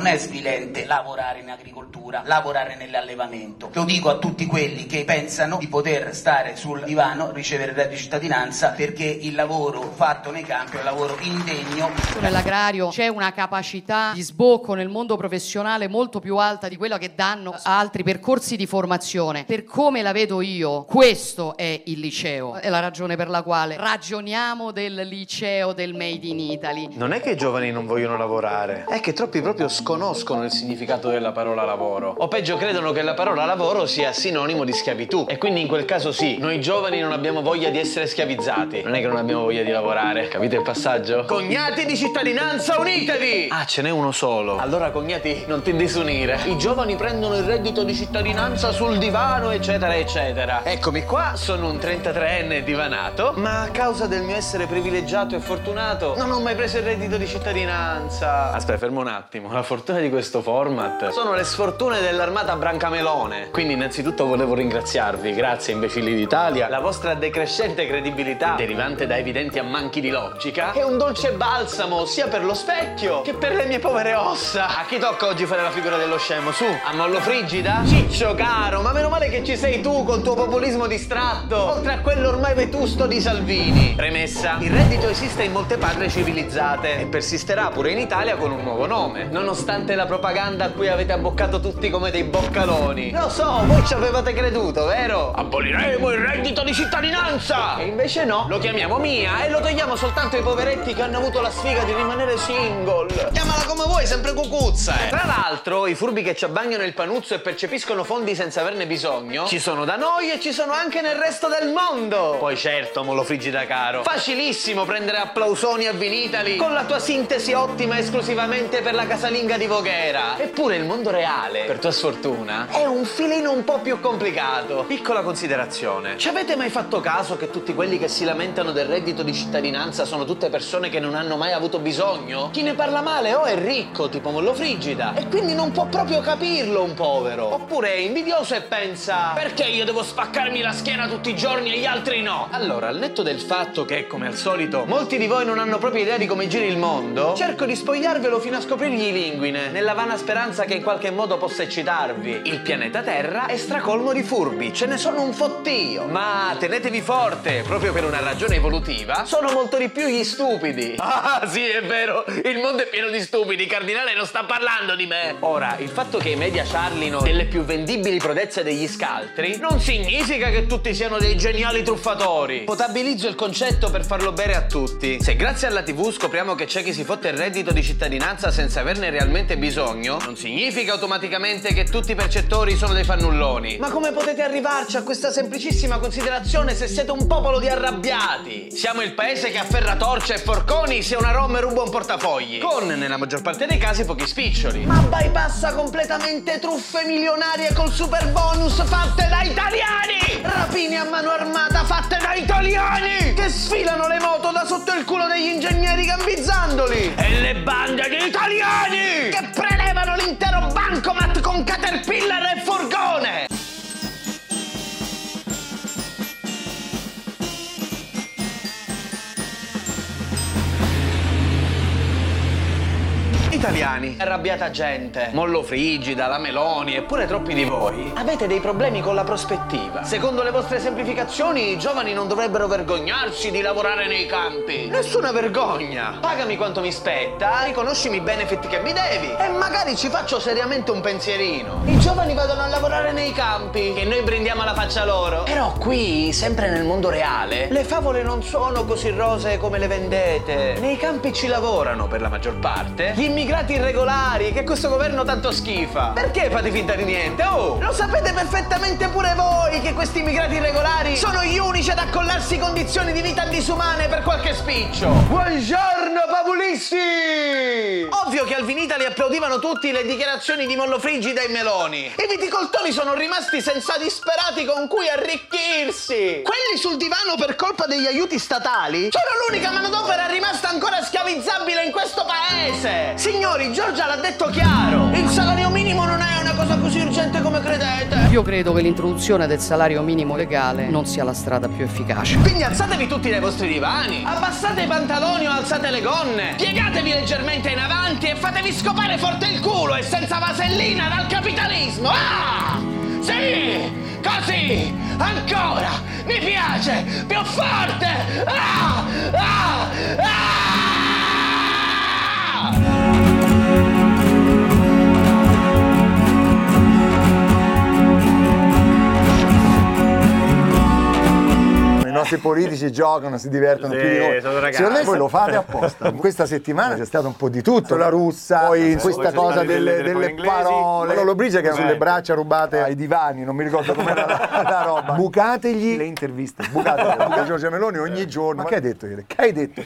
Non è svilente lavorare in agricoltura, lavorare nell'allevamento. Lo dico a tutti quelli che pensano di poter stare sul divano, ricevere il reddito di cittadinanza perché il lavoro fatto nei campi è un lavoro indegno. Nell'agrario c'è una capacità di sbocco nel mondo professionale molto più alta di quella che danno altri percorsi di formazione. Per come la vedo io, questo è il liceo. È la ragione per la quale ragioniamo del liceo del Made in Italy. Non è che i giovani non vogliono lavorare, è che troppi proprio sconoscono il significato della parola lavoro. O peggio credono che la parola lavoro sia sinonimo di schiavitù. E quindi in quel caso sì, noi giovani non abbiamo voglia di essere schiavizzati. Non è che non abbiamo voglia di lavorare. Capite il passaggio? Cognati di cittadinanza, unitevi! Ah, ce n'è uno solo. Allora, cognati, non ti disunire. I giovani prendono il reddito di cittadinanza sul divano, eccetera, eccetera. Eccomi qua, sono un 33enne divanato, ma a causa del mio essere privilegiato e fortunato non ho mai preso il reddito di cittadinanza. Aspetta, fermo un attimo. La fortuna di questo format sono le sfortune dell'armata Brancamelone. Quindi, innanzitutto, volevo ringraziarvi. Grazie, imbecilli d'Italia. La vostra decrescente credibilità, derivante da evidenti ammanchi di logica, è un dolce balsamo sia per lo specchio che per le mie povere ossa. A chi tocca oggi fare la figura dello scemo? Su, a mollo frigida? Ciccio caro, ma meno male che ci sei tu col tuo populismo distratto, oltre a quello ormai vetusto di Salvini. Premessa: il reddito esiste in molte patrie civilizzate e persisterà pure in Italia con un nuovo nome, nonostante la propaganda a cui avete abboccato tutti come dei boccaloni. Lo so, voi ci avevate creduto, vero? Aboliremo il reddito di cittadinanza! E invece no, lo chiamiamo mia e lo togliamo soltanto ai poveretti che hanno avuto la sfiga di rimanere single. Chiamala come vuoi, sempre cucuzza, eh. Tra l'altro, i furbi che ci abbagnano il panuzzo e percepiscono fondi senza averne bisogno, ci sono da noi e ci sono anche nel resto del mondo. Poi certo, molo frigida caro. Facilissimo prendere applausoni a Vinitali con la tua sintesi ottima esclusivamente per la casalinga di Voghera. Eppure il mondo reale, per tua sfortuna, è un filino un po' più complicato. Piccola considerazione. Ci avete mai fatto caso che tutti quelli che si lamentano del reddito di cittadinanza sono tutte persone che non hanno mai avuto bisogno? Chi ne parla male o è ricco, tipo Mollo Frigida, e quindi non può proprio capirlo un povero. Oppure è invidioso e pensa perché io devo spaccarmi la schiena tutti i giorni e gli altri no? Allora, al netto del fatto che, come al solito, molti di voi non hanno proprio idea di come giri il mondo, cerco di spogliarvelo fino a scoprirgli linguine, nella vana speranza che in qualche modo possa eccitarvi. Il pianeta Terra è stracolmo di furbi, ce ne sono un fottio. Ma tenetevi forte, proprio per una ragione evolutiva, sono molto di più gli stupidi. Ah, sì, è vero, il mondo è pieno di stupidi, Cardinale non sta parlando di me. Ora, il fatto che i media ciarlino delle più vendibili prodezze degli scaltri non significa che tutti siano dei geniali truffatori. Potabilizzo il concetto per farlo bere a tutti. Se grazie alla TV scopriamo che c'è chi si fotte il reddito di cittadinanza senza averne realmente bisogno, non significa automaticamente che tutti i percettori sono dei fannulloni. Ma come potete arrivarci a questa semplicissima considerazione se siete un popolo di arrabbiati? Siamo il paese che afferra torce e forconi se una rom ruba un portafogli. Con, nella maggior parte dei casi, pochi spiccioli. Ma bypassa completamente truffe milionarie col super bonus fatte da italiani! Rapini a mano armata fatte da italiani! Sfilano le moto da sotto il culo degli ingegneri gambizzandoli! E le bande di italiani! Che prelevano l'intero bancomat con Caterpillar Italiani, arrabbiata gente, Mollo Frigida, la Meloni e pure troppi di voi avete dei problemi con la prospettiva. Secondo le vostre semplificazioni i giovani non dovrebbero vergognarsi di lavorare nei campi. Nessuna vergogna. Pagami quanto mi spetta, riconoscimi i benefit che mi devi e magari ci faccio seriamente un pensierino. I giovani vadano a lavorare nei campi e noi brindiamo la faccia loro. Però qui, sempre nel mondo reale, le favole non sono così rosee come le vendete. Nei campi ci lavorano per la maggior parte gli immigrati irregolari che questo governo tanto schifa. Perché fate finta di niente? Oh, lo sapete perfettamente pure voi che questi immigrati irregolari sono gli unici ad accollarsi condizioni di vita disumane per qualche spiccio. Buongiorno populisti! Ovvio che al Vinitali applaudivano tutti le dichiarazioni di Mollo Frigida e Meloni. I viticoltori sono rimasti senza disperati con cui arricchirsi. Quelli sul divano per colpa degli aiuti statali sono l'unica manodopera rimasta ancora schiavizzabile in questo paese. Signori, Giorgia l'ha detto chiaro. Il salario minimo non è una cosa così urgente come credete. Io credo che l'introduzione del salario minimo legale non sia la strada più efficace. Quindi alzatevi tutti dai vostri divani, abbassate i pantaloni o alzate le gonne, piegatevi leggermente in avanti e fatevi scopare forte il culo e senza vasellina dal capitalismo. Ah! Sì! Così! Ancora! Mi piace! Più forte! Ah! I nostri politici giocano, si divertono più di noi. Secondo me voi lo fate apposta. Questa settimana c'è stato un po' di tutto, la russa, poi questa cosa delle, delle parole. Quello Lollobrigida che ha sulle braccia rubate ai divani, non mi ricordo com'era la, la roba. Bucategli le interviste, bucategli. Buca Giorgia Meloni ogni giorno. Ma che hai detto ieri? Che hai detto?